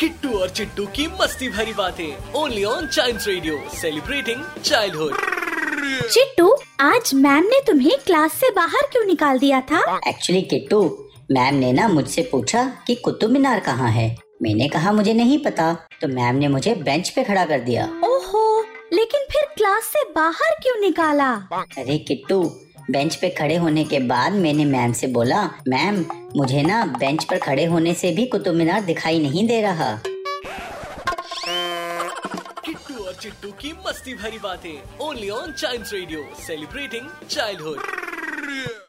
किट्टू और चिट्टू की मस्ती भरी बातें। Only on child radio celebrating childhood Chittu आज मैम ने तुम्हें क्लास से बाहर क्यों निकाल दिया था? एक्चुअली किट्टू मैम ने ना मुझसे पूछा कि कुतुब मीनार कहाँ है। मैंने कहा मुझे नहीं पता। तो मैम ने मुझे बेंच पे खड़ा कर दिया। ओहो लेकिन फिर क्लास से बाहर क्यों निकाला? अरे किट्टू बेंच पे खड़े होने के बाद मैंने मैम से बोला, मैम, मुझे ना बेंच पर खड़े होने से भी कुतुब मीनार दिखाई नहीं दे रहा। किट्टू और चिट्टू की मस्ती भरी बातें only on child radio celebrating childhood